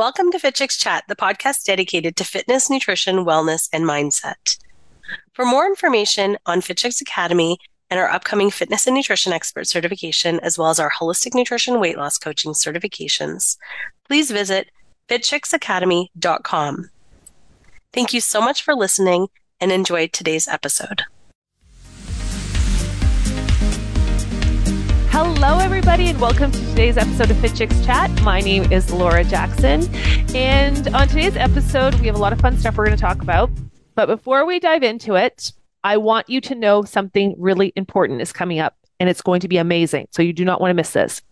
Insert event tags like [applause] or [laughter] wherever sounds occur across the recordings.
Welcome to Fit Chicks Chat, the podcast dedicated to fitness, nutrition, wellness, and mindset. For more information on Fit Chicks Academy and our upcoming fitness and nutrition expert certification, as well as our holistic nutrition weight loss coaching certifications, please visit fitchicksacademy.com. Thank you so much for listening and enjoy today's episode. Hello, everybody, and welcome to today's episode of Fit Chicks Chat. My name is Laura Jackson, and on today's episode, we have a lot of fun stuff we're going to talk about. But before we dive into it, I want you to know something really important is coming up, and it's going to be amazing. So you do not want to miss this.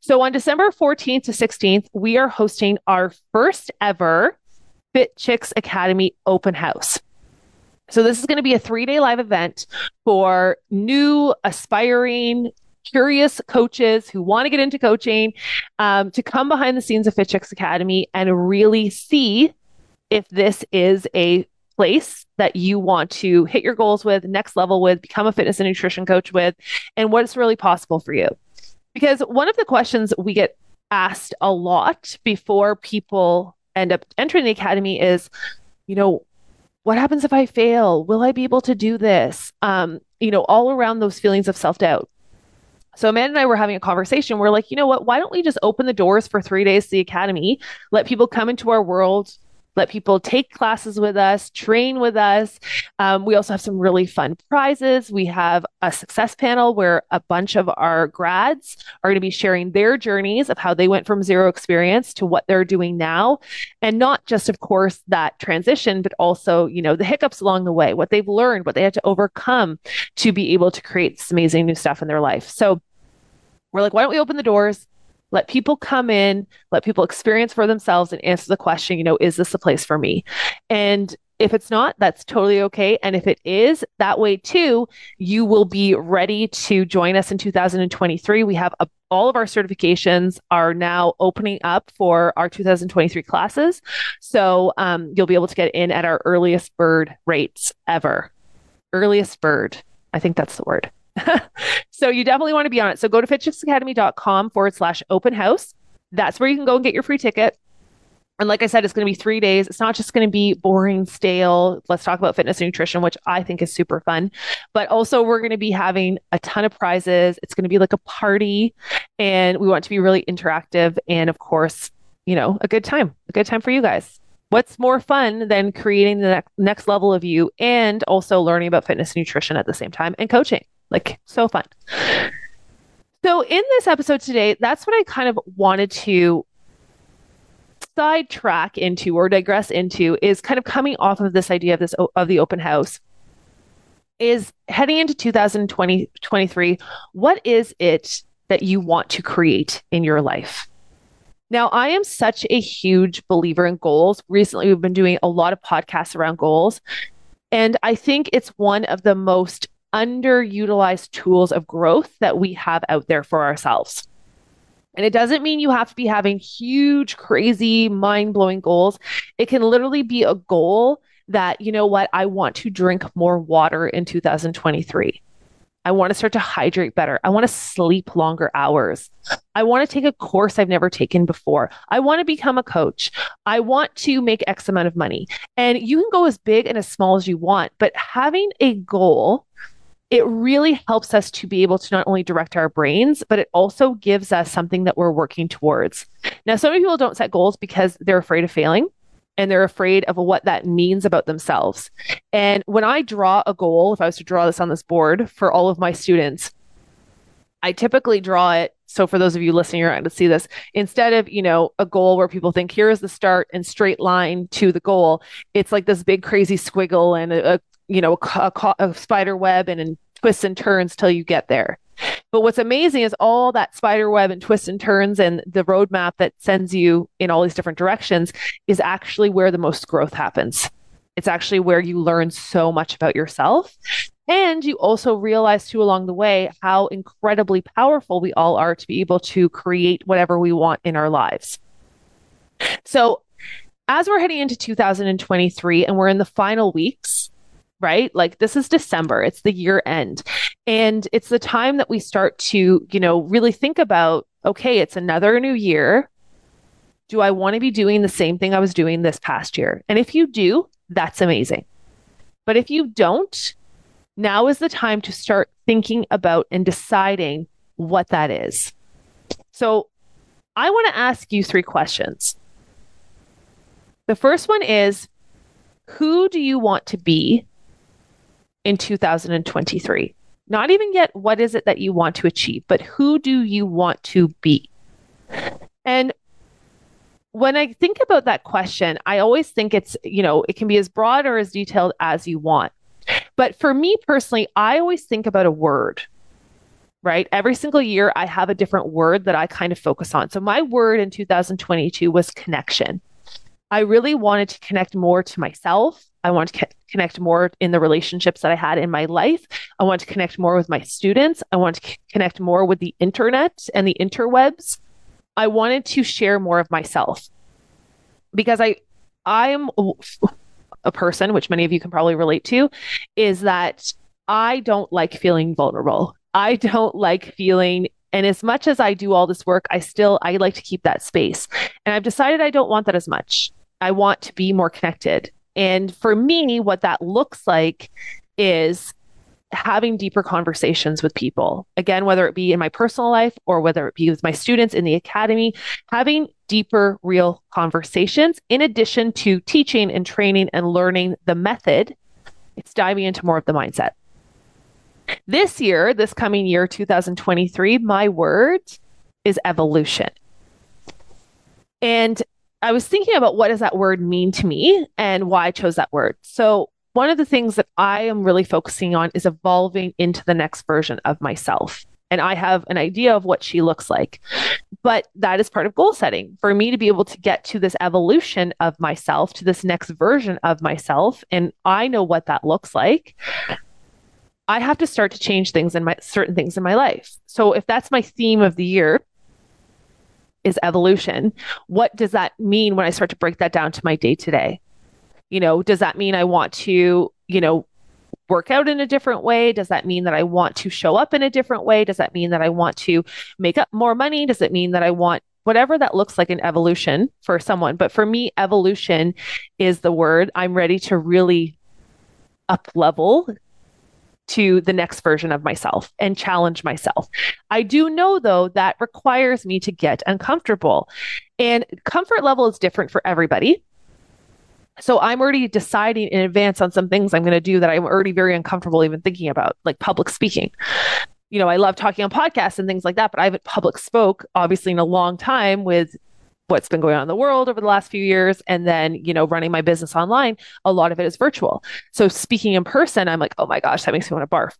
So on December 14th to 16th, we are hosting our first ever Fit Chicks Academy open house. So this is going to be a three day live event for new, aspiring, curious coaches who want to get into coaching um, to come behind the scenes of Fit Chicks Academy and really see if this is a place that you want to hit your goals with, next level with, become a fitness and nutrition coach with, and what's really possible for you. Because one of the questions we get asked a lot before people end up entering the academy is, you know, what happens if I fail? Will I be able to do this? Um, you know, all around those feelings of self doubt. So Amanda and I were having a conversation. We're like, you know what? Why don't we just open the doors for three days to the academy, let people come into our world, let people take classes with us, train with us. Um, we also have some really fun prizes. We have a success panel where a bunch of our grads are going to be sharing their journeys of how they went from zero experience to what they're doing now. And not just, of course, that transition, but also, you know, the hiccups along the way, what they've learned, what they had to overcome to be able to create this amazing new stuff in their life. So we're like, why don't we open the doors? Let people come in, let people experience for themselves and answer the question, you know, is this a place for me? And if it's not, that's totally okay. And if it is, that way too, you will be ready to join us in 2023. We have a, all of our certifications are now opening up for our 2023 classes. So um, you'll be able to get in at our earliest bird rates ever. Earliest bird. I think that's the word. [laughs] so you definitely want to be on it. So go to fitchicksacademy.com forward slash open house. That's where you can go and get your free ticket. And like I said, it's going to be three days. It's not just going to be boring, stale. Let's talk about fitness and nutrition, which I think is super fun. But also, we're going to be having a ton of prizes. It's going to be like a party, and we want to be really interactive. And of course, you know, a good time, a good time for you guys. What's more fun than creating the ne- next level of you and also learning about fitness and nutrition at the same time and coaching? Like, so fun. So, in this episode today, that's what I kind of wanted to sidetrack into or digress into is kind of coming off of this idea of this of the open house is heading into 2023 what is it that you want to create in your life? Now i am such a huge believer in goals. Recently we've been doing a lot of podcasts around goals. And i think it's one of the most underutilized tools of growth that we have out there for ourselves. And it doesn't mean you have to be having huge, crazy, mind blowing goals. It can literally be a goal that, you know what, I want to drink more water in 2023. I want to start to hydrate better. I want to sleep longer hours. I want to take a course I've never taken before. I want to become a coach. I want to make X amount of money. And you can go as big and as small as you want, but having a goal it really helps us to be able to not only direct our brains, but it also gives us something that we're working towards. Now, so many people don't set goals because they're afraid of failing and they're afraid of what that means about themselves. And when I draw a goal, if I was to draw this on this board for all of my students, I typically draw it. So for those of you listening, you're not going to see this. Instead of, you know, a goal where people think here is the start and straight line to the goal, it's like this big crazy squiggle and a, a you know, a, a, a spider web and, and twists and turns till you get there. But what's amazing is all that spider web and twists and turns and the roadmap that sends you in all these different directions is actually where the most growth happens. It's actually where you learn so much about yourself. And you also realize too along the way how incredibly powerful we all are to be able to create whatever we want in our lives. So, as we're heading into 2023 and we're in the final weeks, right? Like this is December, it's the year end. And it's the time that we start to, you know, really think about okay, it's another new year. Do I want to be doing the same thing I was doing this past year? And if you do, that's amazing. But if you don't, now is the time to start thinking about and deciding what that is. So I want to ask you three questions. The first one is Who do you want to be in 2023? Not even yet what is it that you want to achieve, but who do you want to be? And when I think about that question, I always think it's, you know, it can be as broad or as detailed as you want. But for me personally, I always think about a word, right? Every single year, I have a different word that I kind of focus on. So my word in 2022 was connection. I really wanted to connect more to myself. I wanted to connect more in the relationships that I had in my life. I want to connect more with my students. I want to connect more with the internet and the interwebs. I wanted to share more of myself because I I'm a person which many of you can probably relate to is that I don't like feeling vulnerable. I don't like feeling and as much as I do all this work, I still I like to keep that space. And I've decided I don't want that as much. I want to be more connected. And for me, what that looks like is having deeper conversations with people. Again, whether it be in my personal life or whether it be with my students in the academy, having deeper, real conversations in addition to teaching and training and learning the method. It's diving into more of the mindset. This year, this coming year, 2023, my word is evolution. And I was thinking about what does that word mean to me and why I chose that word. So one of the things that I am really focusing on is evolving into the next version of myself. And I have an idea of what she looks like. But that is part of goal setting for me to be able to get to this evolution of myself, to this next version of myself. And I know what that looks like. I have to start to change things in my certain things in my life. So if that's my theme of the year, is evolution. What does that mean when I start to break that down to my day to day? You know, does that mean I want to, you know, work out in a different way? Does that mean that I want to show up in a different way? Does that mean that I want to make up more money? Does it mean that I want whatever that looks like an evolution for someone? But for me, evolution is the word. I'm ready to really up level to the next version of myself and challenge myself. I do know though that requires me to get uncomfortable. And comfort level is different for everybody. So I'm already deciding in advance on some things I'm going to do that I'm already very uncomfortable even thinking about, like public speaking. You know, I love talking on podcasts and things like that, but I haven't public spoke obviously in a long time with what's been going on in the world over the last few years and then you know running my business online a lot of it is virtual. So speaking in person i'm like oh my gosh that makes me want to barf.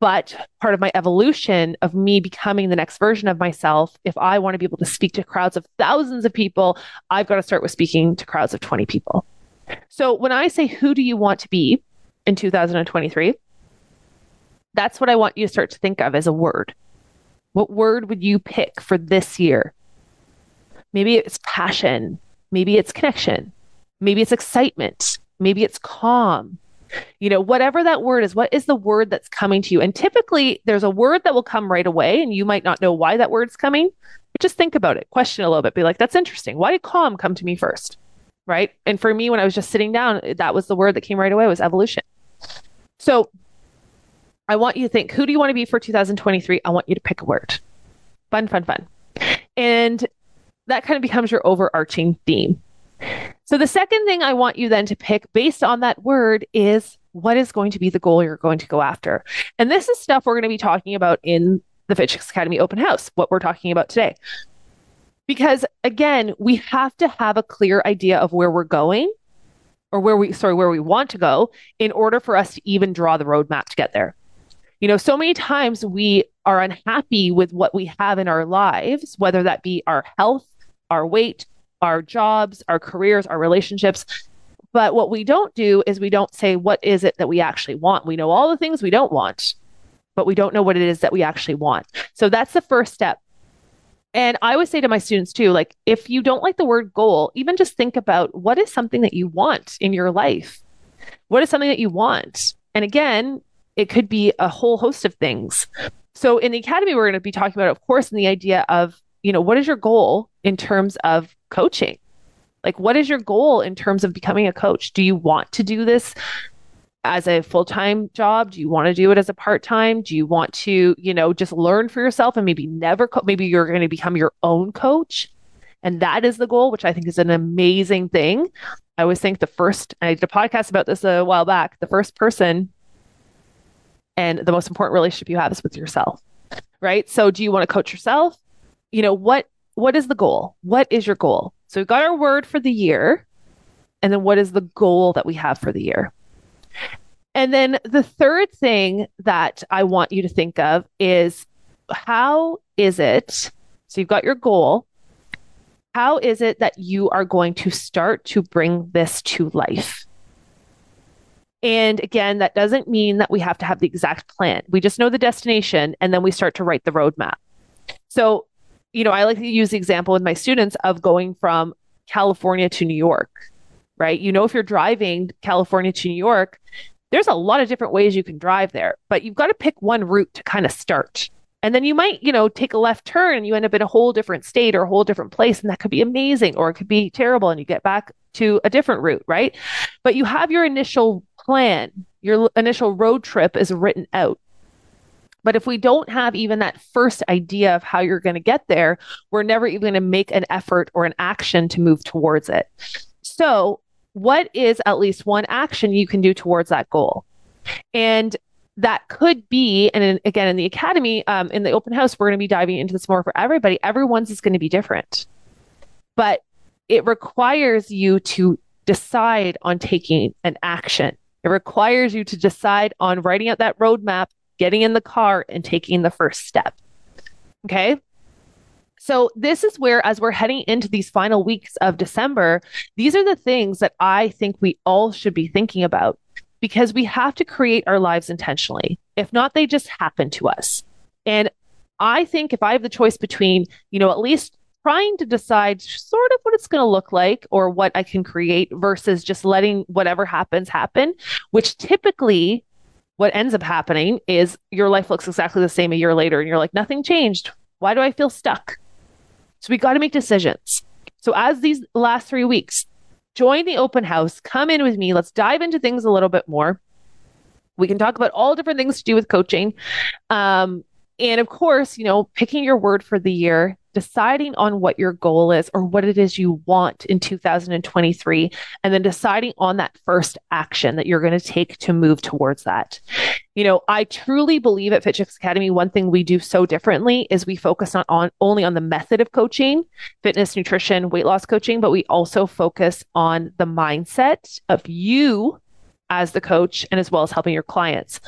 But part of my evolution of me becoming the next version of myself if i want to be able to speak to crowds of thousands of people i've got to start with speaking to crowds of 20 people. So when i say who do you want to be in 2023 that's what i want you to start to think of as a word. What word would you pick for this year Maybe it's passion. Maybe it's connection. Maybe it's excitement. Maybe it's calm. You know, whatever that word is, what is the word that's coming to you? And typically there's a word that will come right away, and you might not know why that word's coming. But just think about it, question a little bit, be like, that's interesting. Why did calm come to me first? Right. And for me, when I was just sitting down, that was the word that came right away was evolution. So I want you to think, who do you want to be for 2023? I want you to pick a word. Fun, fun, fun. And that kind of becomes your overarching theme. So the second thing I want you then to pick based on that word is what is going to be the goal you're going to go after. And this is stuff we're going to be talking about in the Fit Chicks Academy open house, what we're talking about today. Because again, we have to have a clear idea of where we're going or where we sorry, where we want to go in order for us to even draw the roadmap to get there. You know, so many times we are unhappy with what we have in our lives, whether that be our health, our weight, our jobs, our careers, our relationships. But what we don't do is we don't say, what is it that we actually want? We know all the things we don't want, but we don't know what it is that we actually want. So that's the first step. And I always say to my students too, like, if you don't like the word goal, even just think about what is something that you want in your life? What is something that you want? And again, it could be a whole host of things. So in the academy, we're going to be talking about, of course, in the idea of you know, what is your goal in terms of coaching? Like, what is your goal in terms of becoming a coach? Do you want to do this as a full time job? Do you want to do it as a part time? Do you want to, you know, just learn for yourself and maybe never, co- maybe you're going to become your own coach? And that is the goal, which I think is an amazing thing. I always think the first, I did a podcast about this a while back, the first person and the most important relationship you have is with yourself, right? So do you want to coach yourself? You know, what, what is the goal? What is your goal? So we've got our word for the year. And then what is the goal that we have for the year? And then the third thing that I want you to think of is how is it? So you've got your goal. How is it that you are going to start to bring this to life? And again, that doesn't mean that we have to have the exact plan. We just know the destination and then we start to write the roadmap. So, you know, I like to use the example with my students of going from California to New York, right? You know, if you're driving California to New York, there's a lot of different ways you can drive there, but you've got to pick one route to kind of start. And then you might, you know, take a left turn and you end up in a whole different state or a whole different place. And that could be amazing or it could be terrible and you get back to a different route, right? But you have your initial plan, your initial road trip is written out. But if we don't have even that first idea of how you're going to get there, we're never even going to make an effort or an action to move towards it. So what is at least one action you can do towards that goal? And that could be, and in, again, in the academy, um, in the open house, we're going to be diving into this more for everybody. Everyone's is going to be different, but it requires you to decide on taking an action. It requires you to decide on writing out that roadmap, getting in the car, and taking the first step. Okay. So, this is where, as we're heading into these final weeks of December, these are the things that I think we all should be thinking about because we have to create our lives intentionally. If not, they just happen to us. And I think if I have the choice between, you know, at least trying to decide sort of what it's going to look like or what I can create versus just letting whatever happens happen, which typically what ends up happening is your life looks exactly the same a year later and you're like, nothing changed. Why do I feel stuck? So we got to make decisions. So as these last three weeks, join the open house, come in with me. Let's dive into things a little bit more. We can talk about all different things to do with coaching. Um, and of course, you know, picking your word for the year deciding on what your goal is or what it is you want in 2023, and then deciding on that first action that you're going to take to move towards that. You know, I truly believe at Fit Academy, one thing we do so differently is we focus on, on only on the method of coaching, fitness, nutrition, weight loss coaching, but we also focus on the mindset of you as the coach and as well as helping your clients.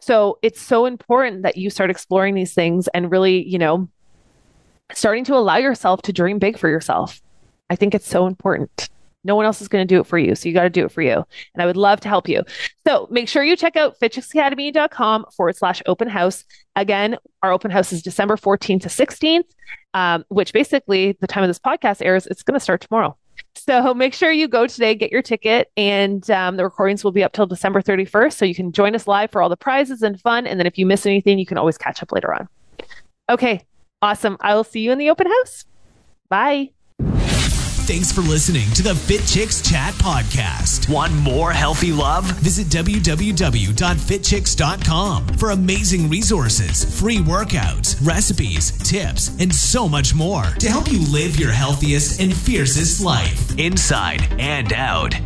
So it's so important that you start exploring these things and really, you know, starting to allow yourself to dream big for yourself. I think it's so important. No one else is going to do it for you. So you got to do it for you. And I would love to help you. So make sure you check out fitchicksacademy.com forward slash open house. Again, our open house is December 14th to 16th, um, which basically the time of this podcast airs, it's going to start tomorrow. So make sure you go today, get your ticket, and um, the recordings will be up till December 31st. So you can join us live for all the prizes and fun. And then if you miss anything, you can always catch up later on. Okay, Awesome. I will see you in the open house. Bye. Thanks for listening to the Fit Chicks Chat podcast. Want more healthy love? Visit www.fitchicks.com for amazing resources, free workouts, recipes, tips, and so much more to help you live your healthiest and fiercest life inside and out.